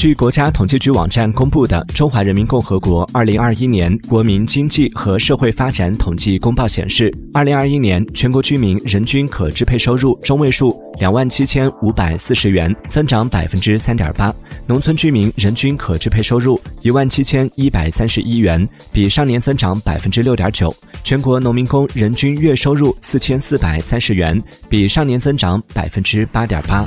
据国家统计局网站公布的中华人民共和国二零二一年国民经济和社会发展统计公报显示二零二一年全国居民人均可支配收入中位数两万七千五百四十元增长百分之三点八。农村居民人均可支配收入一万七千一百三十一元比上年增长百分之六点九。全国农民工人均月收入四千四百三十元比上年增长百分之八点八。